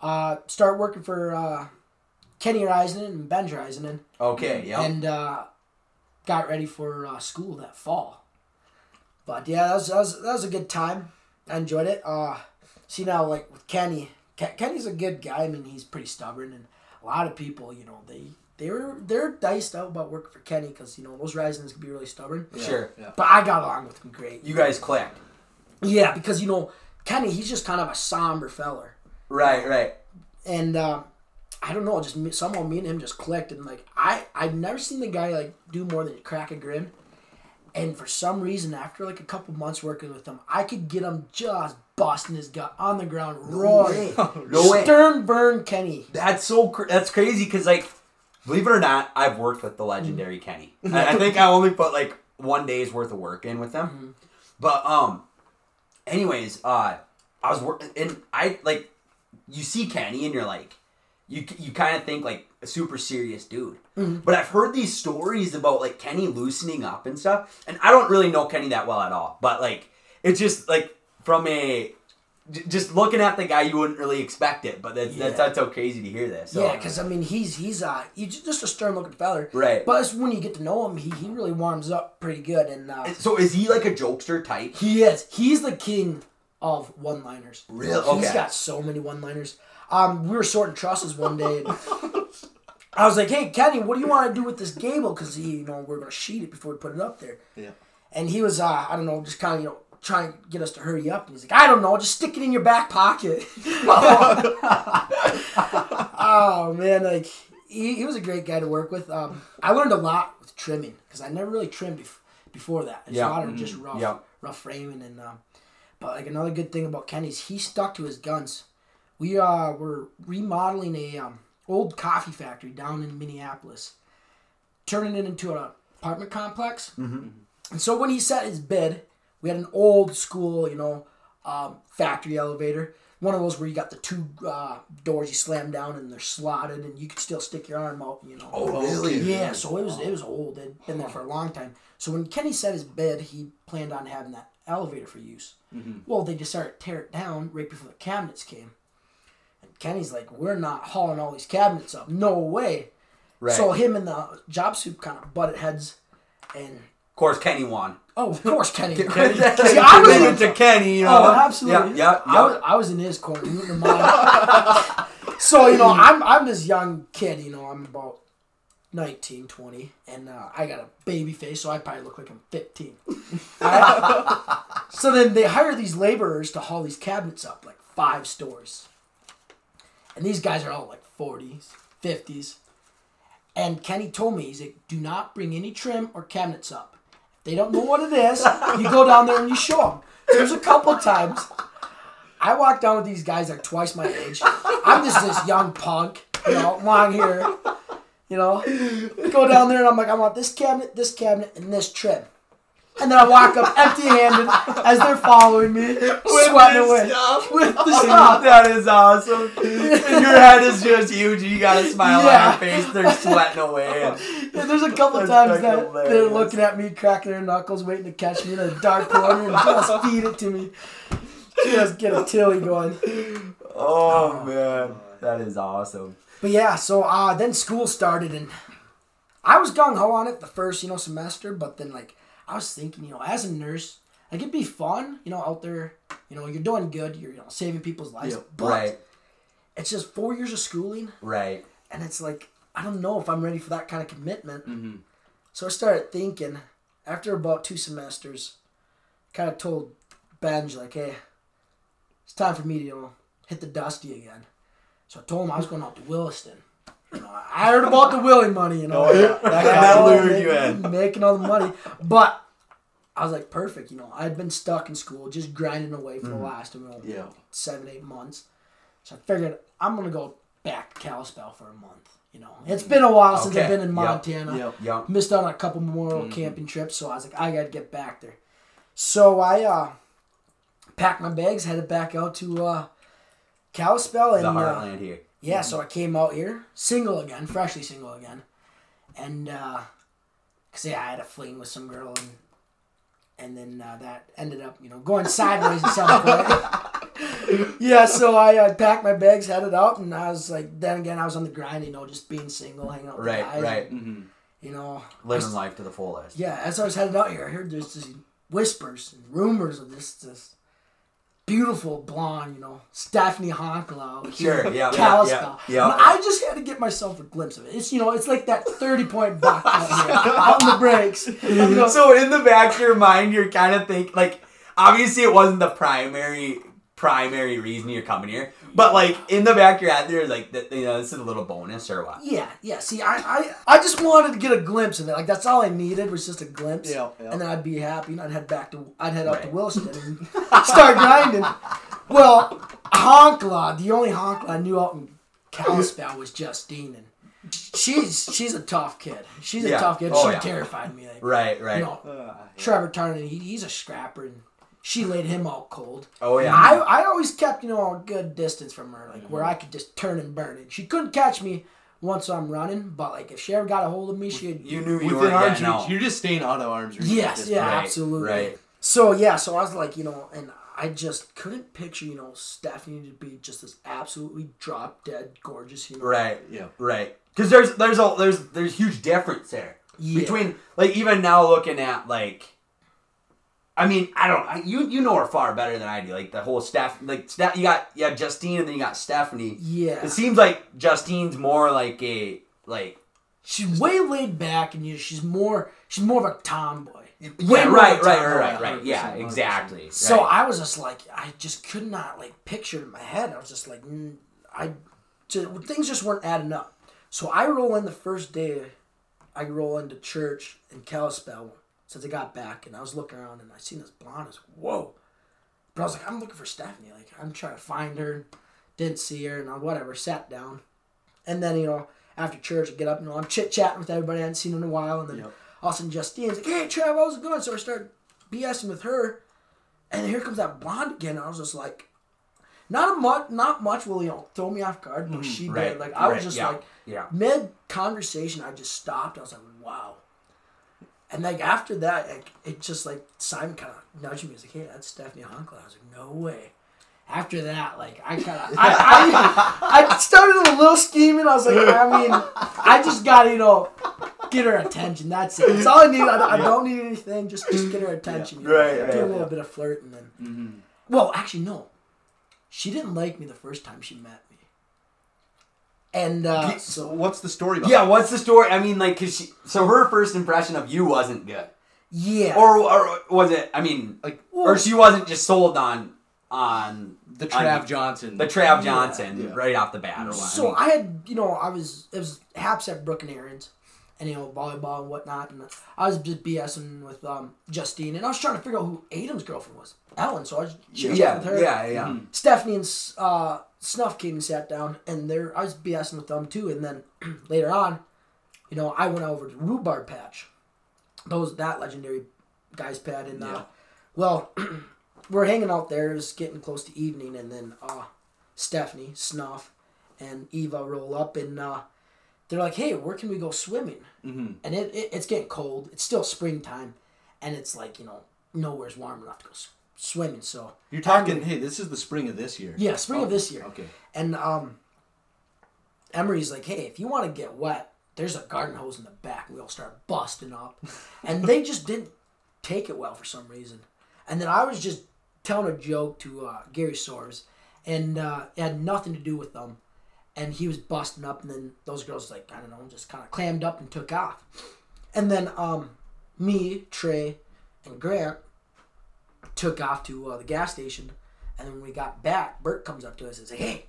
Uh, start working for uh, Kenny Reisenen and Ben Reisenen Okay, yeah. and uh, got ready for uh, school that fall. But yeah, that was, that was that was a good time. I enjoyed it. Uh, see now, like with Kenny, Ke- Kenny's a good guy. I mean, he's pretty stubborn, and a lot of people, you know, they they were they're diced out about working for Kenny because you know those Risings can be really stubborn. Sure. Yeah. But I got along with him great. You guys clicked. yeah, because you know Kenny, he's just kind of a somber feller Right, right. and um, I don't know, just me, somehow me and him just clicked, and like I I've never seen the guy like do more than crack a grin, and for some reason after like a couple months working with him, I could get him just busting his gut on the ground, roaring, No way. stern burn Kenny. That's so cr- that's crazy because like, believe it or not, I've worked with the legendary Kenny. I, I think I only put like one day's worth of work in with them. But um, anyways, uh, I was working and I like, you see Kenny and you're like, you you kind of think like a super serious dude. But I've heard these stories about like Kenny loosening up and stuff, and I don't really know Kenny that well at all. But like, it's just like from a j- just looking at the guy, you wouldn't really expect it. But that's Yeah. that's, that's so crazy to hear this. So. Yeah, because I mean he's he's uh he's just a stern looking feller. Right. But it's when you get to know him, he, he really warms up pretty good, and uh, So is he like a jokester type? He is. He's the king of one-liners. Really? He's got so many one-liners. Um, we were sorting trusses one day. And I was like, "Hey, Kenny, what do you want to do with this gable? Because you know, we're gonna sheet it before we put it up there." Yeah. And he was, uh, I don't know, just kind of, you know, trying to get us to hurry up. And he's like, "I don't know, just stick it in your back pocket." oh man, like he, he was a great guy to work with. Um, I learned a lot with trimming because I never really trimmed bef- before that. It's Yeah. a lot of just rough, Yeah. rough framing and. Um, but like another good thing about Kenny's, he stuck to his guns. We uh were remodeling a um, old coffee factory down in Minneapolis, turning it into an apartment complex. Mm-hmm. And so when he set his bid, we had an old school, you know, um, factory elevator. One of those where you got the two uh, doors you slam down and they're slotted, and you could still stick your arm out. You know. Oh, really? Yeah, so it was it was old. It'd been there for a long time. So when Kenny set his bid, he planned on having that elevator for use. Mhm. Well, they just started to tear it down right before the cabinets came. And Kenny's like, "We're not hauling all these cabinets up. No way." Right. So him and the job soup kind of butted heads, and of course, Kenny won. oh, of course, Kenny. Kenny- See, I was in, to Kenny, you oh, know. absolutely. Yeah, yeah, I, was, I was in his corner, rooting him on. so you know, I'm I'm this young kid. You know, I'm about 19, 20, and uh, I got a baby face, so I probably look like I'm 15. So then they hire these laborers to haul these cabinets up, like five stories. And these guys are all like 40s, 50s. And Kenny told me, he's like, do not bring any trim or cabinets up. If they don't know what it is, you go down there and you show them. There's a couple times I walked down with these guys are twice my age. I'm just this young punk, you know, long hair. You know, go down there and I'm like, I want this cabinet, this cabinet, and this trim. And then I walk up empty-handed as they're following me, sweating away with the stuff. that is awesome. And your head is just huge. You got a smile Yeah. on your face. They're sweating away. Yeah, there's a couple That's times that hilarious. they're looking at me, cracking their knuckles, waiting to catch me in a dark corner and just feed it to me. Just get a tilly going. Oh man, that is awesome. But yeah, so uh, then school started and I was gung ho on it the first, you know, semester, but then like I was thinking, you know, as a nurse, like it'd be fun, you know, out there, you know, you're doing good, you're you know, saving people's lives. But Right, it's just four years of schooling right. and it's like I don't know if I'm ready for that kind of commitment. Mhm. So I started thinking after about two semesters, kind of told Benj like, "Hey, it's time for me to you know hit the dusty again." So I told him I was going out to Williston. I heard about the Willie money. You know, Oh, yeah. That guy Oh, lured you making- in. making all the money, but. I was like perfect, you know. I'd been stuck in school, just grinding away for the last, you know, Yeah. seven, eight months. So I figured I'm gonna go back to Kalispell for a month. You know, it's been a while since I've been in Yep. Montana. Yep. Yeah. Missed out on a couple memorial Mhm. camping trips, so I was like, I gotta get back there. So I uh, packed my bags, headed back out to uh, Kalispell, and The uh, heartland here. Yeah, so I came out here, single again, freshly single again, and uh, cause yeah, I had a fling with some girl, and and then uh, that ended up, you know, going sideways at some point. yeah, so I uh, packed my bags, headed out, and I was like, then again, I was on the grind, you know, just being single, hanging out with Right, guys, right. Mm-hmm. you know, Living life to the fullest. yeah, as I was headed out here, I heard there's these whispers and rumors of this this beautiful blonde, you know, Stephanie Honkla out Sure, yeah, yeah, yeah, yeah. I just had to get myself a glimpse of it. It's you know, it's like that thirty point out, here, the breaks. You know, So in the back of your mind, you're kind of think like, obviously it wasn't the primary primary reason you're coming here, but like in the back of your head, there's like, that, you know, this is a little bonus or what? yeah, yeah. See, I, I I just wanted to get a glimpse of it. Like that's all I needed was just a glimpse. Yeah, yeah. And then I'd be happy and I'd head back to I'd head out to Right. Williston and start grinding. Well, Honkla, the only Honkla I knew out in Kalispell was Justine and she's she's a tough kid. She's a Yeah. tough kid. Oh, she yeah. terrified me. Like, Right, right. You know, uh, Trevor Turner, he, he's a scrapper and she laid him out cold. oh yeah. I, I always kept, you know, a good distance from her, like where mm-hmm. I could just turn and burn it. She couldn't catch me once I'm running, but like if she ever got a hold of me, she'd. you knew you weren't arm's getting reach. out. You're just staying out of arm's reach. Yes, yeah. Right, absolutely. right. So yeah, so I was like, you know, and I just couldn't picture, you know, Stephanie to be just this absolutely drop dead gorgeous, you know. Right. Yeah. Right. Because there's there's a there's there's huge difference there Yeah. between like even now looking at like. I mean, I don't. I, you you know her far better than I do. Like the whole Steph, like Steph, you got yeah Justine, and then you got Stephanie. Yeah. It seems like Justine's more like a like. She's way laid back, and you she's more she's more of a tomboy. Yeah, right, right, right, right, right. Yeah, 100%, exactly. So. I was just like, I just could not like picture it in my head. I was just like, mm, I, things just weren't adding up. So I roll in the first day, I roll into church in Kalispell since I got back, and I was looking around and I seen this blonde. I was like, whoa. But I was like, I'm looking for Stephanie. Like I'm trying to find her. Didn't see her, and I whatever sat down, and then you know after church I get up, you know I'm chit chatting with everybody I hadn't seen in a while, and then Yep. all of a sudden Justine's like, hey Trev, how's it going? So I start BSing with her. And here comes that blonde again. I was just like, not a much, not much will you know throw me off guard, but she Mm-hmm. right, did. Like I was just yeah, like yeah. mid conversation, I just stopped. I was like, wow. And like after that, like, it just like Simon kind of nudged me. He was like, "Hey, that's Stephanie Honkla." I was like, "No way." After that, like I kind of, I, I, I started a little scheming. I was like, I mean, I just gotta, you know, get her attention. That's it. That's all I need. I, I don't need anything. Just, just get her attention. you know, Right, right, Do a yeah. little bit of flirting, and Mm-hmm. well, actually, no. She didn't like me the first time she met me. And uh, So so what's the story? Behind Yeah, what's the story? I mean, like, cause she, so her first impression of you wasn't good, yeah, or, or was it? I mean, like or she wasn't just sold on on the on Trav Johnson? the Trav Johnson Yeah. right off the bat, or what? So I I had, you know, I was it was haps at Brook and Aaron's, and you know volleyball and whatnot, and I was just BSing with um, Justine, and I was trying to figure out who Adam's girlfriend was, Ellen. So I was mean, yeah, with her. yeah, yeah. Stephanie and uh, Snuff came and sat down, and there I was BSing with them too. And then later on, you know, I went over to Rhubarb Patch, those that legendary guys pad, and uh, Yeah. well, we're hanging out there. It was getting close to evening, and then uh, Stephanie, Snuff, and Eva roll up, and uh, they're like, "Hey, where can we go swimming?" Mm-hmm. And it, it it's getting cold. It's still springtime, and it's like you know nowhere's warm enough to go swimming. So You're talking. Hey, this is the spring of this year. yeah, spring of Oh, this year. Okay. And um, Emery's like, hey, if you want to get wet, there's a garden hose in the back. We all start busting up, and they just didn't take it well for some reason. And then I was just telling a joke to uh, Gary Soares, and uh, it had nothing to do with them. And he was busting up, and then those girls like I don't know, just kind of clammed up and took off. And then um, me, Trey, and Grant took off to uh, the gas station. And then when we got back, Bert comes up to us and says, "Hey,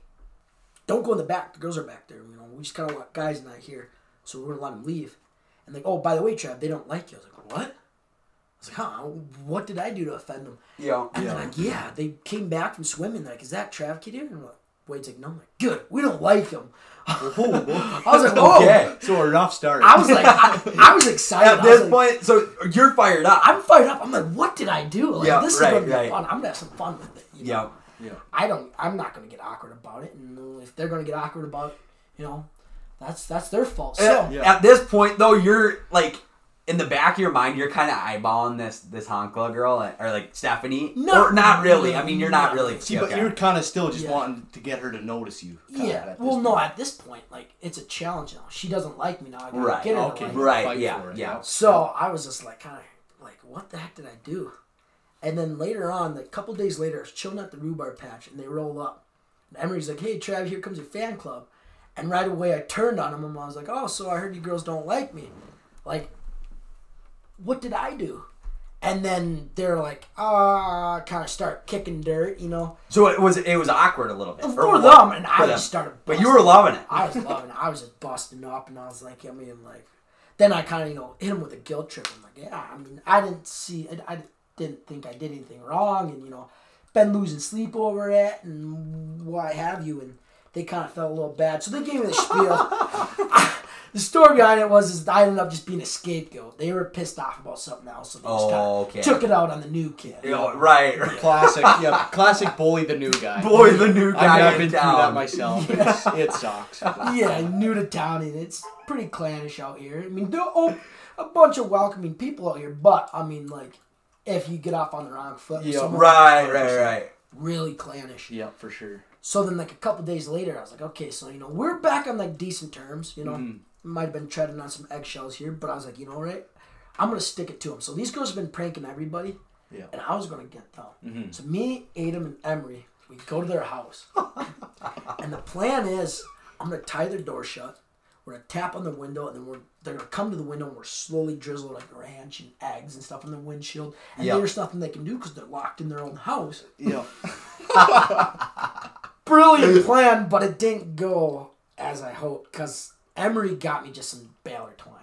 don't go in the back. The girls are back there. You know, we just kind of want guys not here, so we're gonna let them leave." And like, "Oh, by the way, Trav, they don't like you." I was like, "What?" I was like, "Huh? What did I do to offend them?" Yeah. And Yeah. they're like, "Yeah, they came back from swimming. They're like, is that Trav kid here?" And I'm like, Wade's like, "No." I'm like, "Good. We don't like him." I was like, "Oh." Okay. So a rough start. I was like, I, I was excited. At this like, point, so you're fired up. I'm fired up. I'm like, what did I do? Like, Yeah, this is gonna be right. fun. I'm gonna have some fun with it. you know? yeah. yeah. I don't. I'm not gonna get awkward about it, and if they're gonna get awkward about, it, you know, that's that's their fault. So At, Yeah. at this point, though, you're like in the back of your mind, you're kind of eyeballing this this Honkla girl or like Stephanie, No, or not really. I mean, you're not no. really. See, but you're kind of still just Yeah. wanting to get her to notice you. yeah. at this Well, no, at this point, like it's a challenge now. She doesn't like me now. I gotta Right, Get her to Okay. like me. Right, Fight yeah, for it, yeah. So I was just like, kind of like, what the heck did I do? And then later on, like a couple days later, I was chilling at the rhubarb patch, and they roll up. And Emery's like, "Hey, Trav, here comes your fan club." And right away, I turned on him, and I was like, "Oh, so I heard you girls don't like me. Like, what did I do?" And then they're like, "Ah," kind of start kicking dirt, you know, so it was it was awkward a little bit for Or them, and I just started. But you were loving it. I was loving it. I was just busting up, and I was like, I mean, like, then I kind of, you know, hit him with a guilt trip. I'm like, yeah, I mean, I didn't see, I, I didn't think I did anything wrong, and you know, been losing sleep over it, and why have you, and they kind of felt a little bad, so they gave me the spiel. the story behind it was is I ended up just being a scapegoat. They were pissed off about something else, so they just kind Oh, of okay. took it out on the new kid. You right, right. Classic, yeah, classic bully the new guy. Boy, the new guy. I mean, I've in been through that myself. It's, it sucks. yeah, new to town, and it's pretty clannish out here. I mean, there are a bunch of welcoming people out here, but I mean, like, if you get off on the wrong foot, with Yeah, someone, Right, right, right. really clannish. Yeah, for sure. So then, like a couple days later, I was like, okay, so you know, we're back on like decent terms. You know, Mhm. Might have been treading on some eggshells here, but I was like, you know, right, I'm gonna stick it to them. So these girls have been pranking everybody, Yeah. and I was gonna get them. Mhm. So me, Adam, and Emery, we go to their house, and the plan is I'm gonna tie their door shut. We're gonna tap on the window, and then we're they're gonna come to the window, and we're slowly drizzle like ranch and eggs and stuff on the windshield. And Yeah. there's nothing they can do because they're locked in their own house. Yeah. Brilliant plan, but it didn't go as I hoped because Emery got me just some baler twine.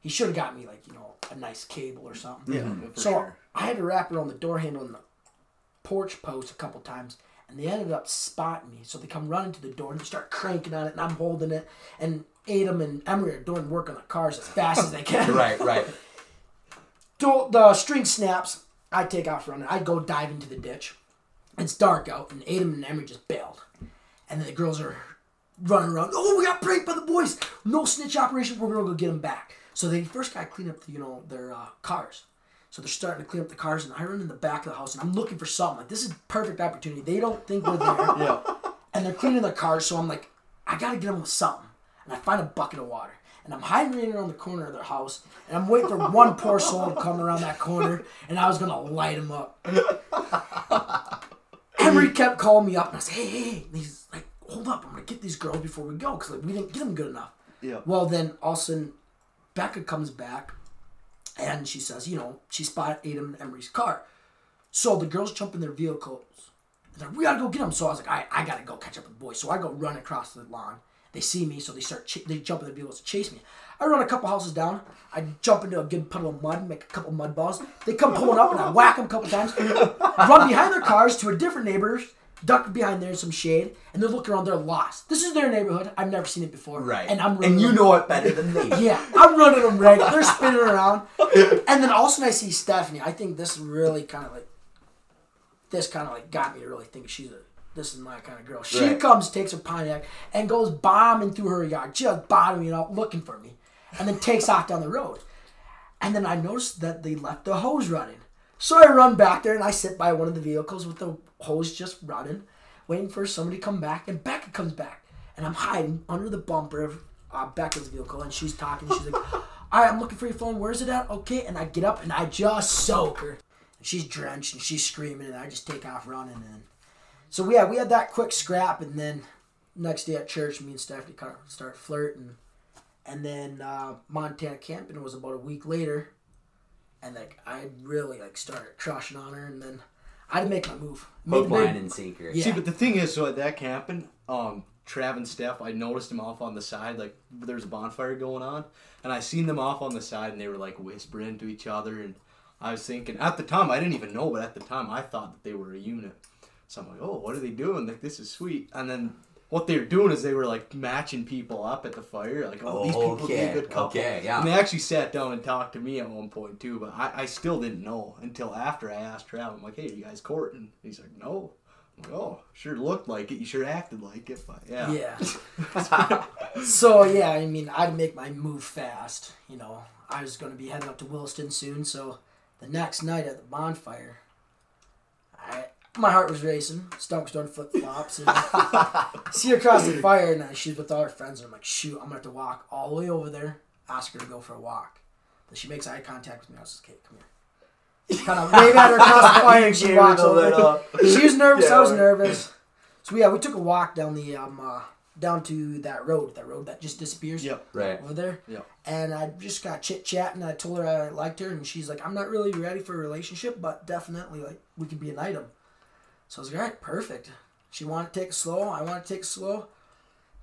He should have got me like you know a nice cable or something. Yeah, for so sure. I had to wrap it on the door handle and the porch post a couple times, and they ended up spotting me. So they come running to the door and they start cranking on it, and I'm holding it. And Adam and Emery are doing work on the cars as fast as they can. Right, right. Do- the string snaps. I take off running. I go dive into the ditch. It's dark out, and Adam and Emery just bailed. And then the girls are running around. Oh, we got pranked by the boys. No snitch operation. We're gonna go get them back. So they first got to clean up, the, you know, their uh, cars. So they're starting to clean up the cars, and I run in the back of the house, and I'm looking for something. Like this is perfect opportunity. They don't think we're there, Yeah. and they're cleaning their cars. So I'm like, I gotta get them with something, and I find a bucket of water, and I'm hiding around the corner of their house, and I'm waiting for one poor soul to come around that corner, and I was gonna light him up. Emery kept calling me up, and I said, hey, hey, hey. He's like, hold up, I'm gonna get these girls before we go, cause like we didn't get them good enough. Yeah. Well, then all of a sudden, Becca comes back and she says, you know, she spotted Adam and Emery's car. So the girls jump in their vehicles. They're like, we gotta go get them. So I was like, I, I gotta go catch up with the boys. So I go run across the lawn. They see me, so they start ch- they jump in their vehicles to chase me. I run a couple houses down. I jump into a good puddle of mud, make a couple mud balls. They come pulling up, and I whack them a couple times. run behind their cars to a different neighbor's, duck behind there in some shade, and they're looking around. They're lost. This is their neighborhood. I've never seen it before. Right. And I'm running and you them- know it better than me. yeah, I'm running them right. They're spinning around, and then all of a sudden I see Stephanie. I think this really kind of like this kind of like got me to really think she's a this is my kind of girl. She Right. comes, takes her Pontiac, and goes bombing through her yard, just bottoming out, looking for me, and then takes off down the road. And then I noticed that they left the hose running. So I run back there and I sit by one of the vehicles with the hose just running, waiting for somebody to come back. And Becca comes back. And I'm hiding under the bumper of uh, Becca's vehicle. And she's talking. She's like, All right, I'm looking for your phone. Where's it at? Okay. And I get up and I just soak her. She's drenched and she's screaming. And I just take off running. And so, yeah, we had that quick scrap. And then next day at church, me and Stephanie started flirting. And then uh, Montana camping was about a week later, and like I really like started crushing on her, and then I had to make my move. Hook, the big- line, and sinker. Yeah. See, but the thing is, so at that camping, um, Trav and Steph, I noticed them off on the side, like there's a bonfire going on, and I seen them off on the side, and they were like whispering to each other, and I was thinking at the time I didn't even know, but at the time I thought that they were a unit. So I'm like, oh, what are they doing? Like this is sweet. And then what they were doing is they were like matching people up at the fire, like oh, these people would be a good couple. okay, yeah. And they actually sat down and talked to me at one point too, but I, I still didn't know until after I asked Trav. I'm like, hey, you guys courting? He's like, no. I'm like, oh, sure looked like it. You sure acted like it, but yeah. Yeah. so yeah, I mean, I'd make my move fast. You know, I was going to be heading up to Williston soon, so the next night at the bonfire, I my heart was racing. Stomach was doing flip flops. See her across the fire, and she's with all her friends. And I'm like, shoot, I'm gonna have to walk all the way over there, ask her to go for a walk. Then she makes eye contact with me. I was like, okay, come here. Kind of wave at her across the fire, and she walks over. little- She was nervous. I was Yeah. nervous. So yeah, we took a walk down the um uh, down to that road, that road that just disappears Yep. Right. over there. Yep. And I just got chit chatting. And I told her I liked her, and she's like, "I'm not really ready for a relationship, but definitely like we could be an item." So I was like, "All right, perfect." She wanted to take it slow. I wanted to take it slow.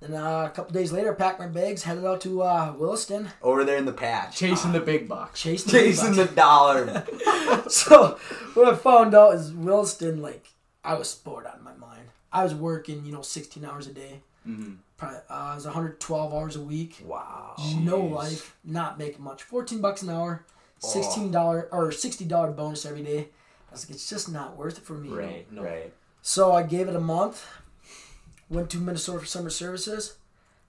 Then uh, a couple days later, packed my bags, headed out to uh, Williston, Over there in the patch. Chasing the big bucks. chasing Chasing the dollar. so what I found out is Williston, like I was bored out of my mind. I was working, you know, 16 hours a day. Mm-hmm. Probably, uh, it was 112 hours a week. wow. No life, not making much. 14 bucks an hour, $16 or $60 bonus every day. I was like, it's just not worth it for me. Right. No. Right. So I gave it a month. Went to Minnesota for summer services,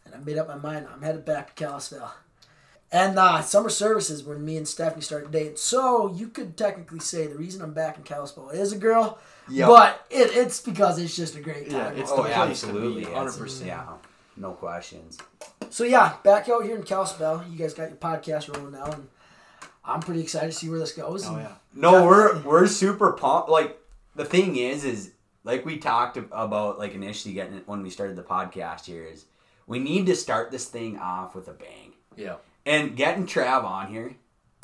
and I made up my mind. I'm headed back to Kalispell. And uh, summer services when me and Stephanie started dating. So you could technically say the reason I'm back in Kalispell is a girl, Yep. but it, it's because it's just a great Yeah, time. it's oh, the yeah, place to be, absolutely. 100%. Yeah. No questions. so yeah, back out here in Kalispell. You guys got your podcast rolling now, and I'm pretty excited to see where this goes. Oh yeah. No, we're we're super pumped. Like the thing is, is like we talked about like initially getting it when we started the podcast here is we need to start this thing off with a bang. Yeah. And getting Trav on here,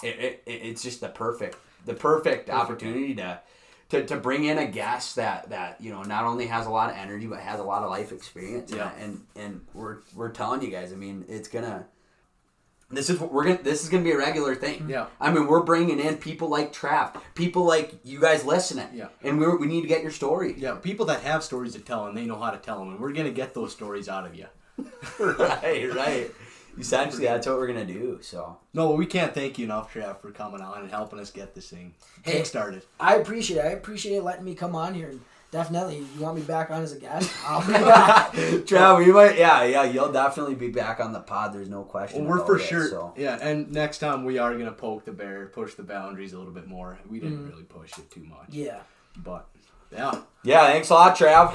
it, it, it- it's just the perfect the perfect opportunity to, to to bring in a guest that that you know not only has a lot of energy but has a lot of life experience. Yeah. And and we're we're telling you guys, I mean, it's gonna. This is what we're gonna. This is gonna be a regular thing. Mm-hmm. Yeah. I mean, we're bringing in people like Trav, people like you guys listening. Yeah. And we we need to get your story. Yeah. People that have stories to tell and they know how to tell them, and we're gonna get those stories out of you. right. Right. Essentially, that's what we're gonna do. So. No, we can't thank you enough, Trav, for coming on and helping us get this thing Hey. kick started. I appreciate it. I appreciate it letting me come on here and definitely. You want me back on as a guest? I'll be back. Trav, you might, yeah, yeah, you'll definitely be back on the pod. There's no question. Well, we're about for it, sure. So. Yeah, and next time we are gonna poke the bear, push the boundaries a little bit more. We didn't Mm-hmm. really push it too much, yeah. but yeah. Yeah, thanks a lot, Trav.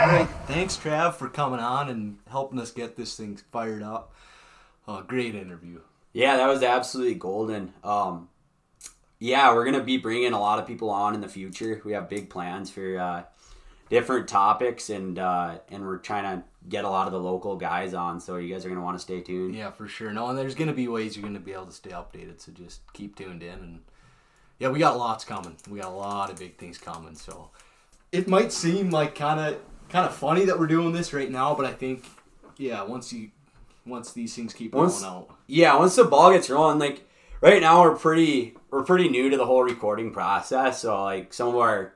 All right, thanks, Trav, for coming on and helping us get this thing fired up. Uh, great interview. Yeah, that was absolutely golden. Um, yeah, we're gonna be bringing a lot of people on in the future. We have big plans for uh, different topics, and uh, and we're trying to get a lot of the local guys on. So you guys are gonna want to stay tuned. Yeah, for sure. No, and there's gonna be ways you're gonna be able to stay updated. So just keep tuned in, and yeah, we got lots coming. We got a lot of big things coming. So it might seem like kind of kind of funny that we're doing this right now, but I think yeah, once you once these things keep Once- going out, yeah once the ball gets rolling like right now we're pretty we're pretty new to the whole recording process so like some of our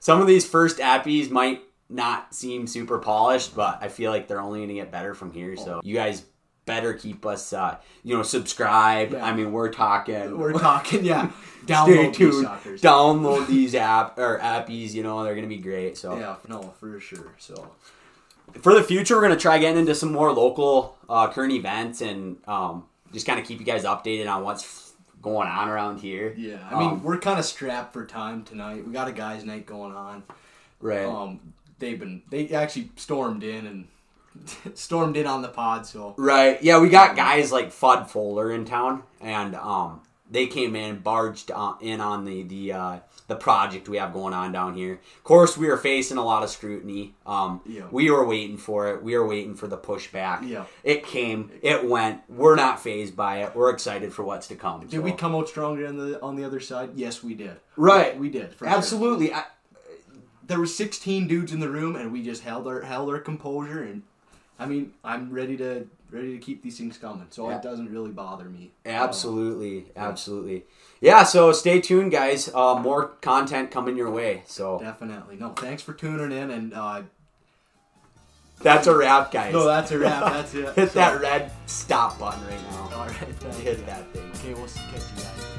some of these first appies might not seem super polished but i feel like they're only going to get better from here so you guys better keep us uh you know subscribe Yeah. i mean we're talking we're talking yeah. stay Download these tuned suckers. download these app or appies you know they're going to be great so Yeah, no, for sure. So for the future, we're gonna try getting into some more local uh, current events and um, just kind of keep you guys updated on what's going on around here. yeah, I mean Um, we're kind of strapped for time tonight. We got a guys' night going on. right. Um, they've been they actually stormed in and stormed in on the pod. So Right. Yeah, we got guys like Fudd Fuller in town, and um, they came in, barged on, in on the the uh, the project we have going on down here. Of course, we were facing a lot of scrutiny. Um, Yeah. We were waiting for it. We were waiting for the pushback. Yeah. It came. It went. We're not phased by it. We're excited for what's to come. did so. we come out stronger on the on the other side? Yes, we did. Right. We did. For sure. Absolutely. I, There were 16 dudes in the room, and we just held our held our composure. And I mean, I'm ready to ready to keep these things coming, so Yeah. it doesn't really bother me. Absolutely, absolutely. Yeah, so stay tuned, guys. Uh, more content coming your way. So Definitely. No, thanks for tuning in, and uh, that's a wrap, guys. no, that's a wrap. That's it. Hit So- that red stop button right now. All right. Hit that thing. Okay, we'll catch you guys.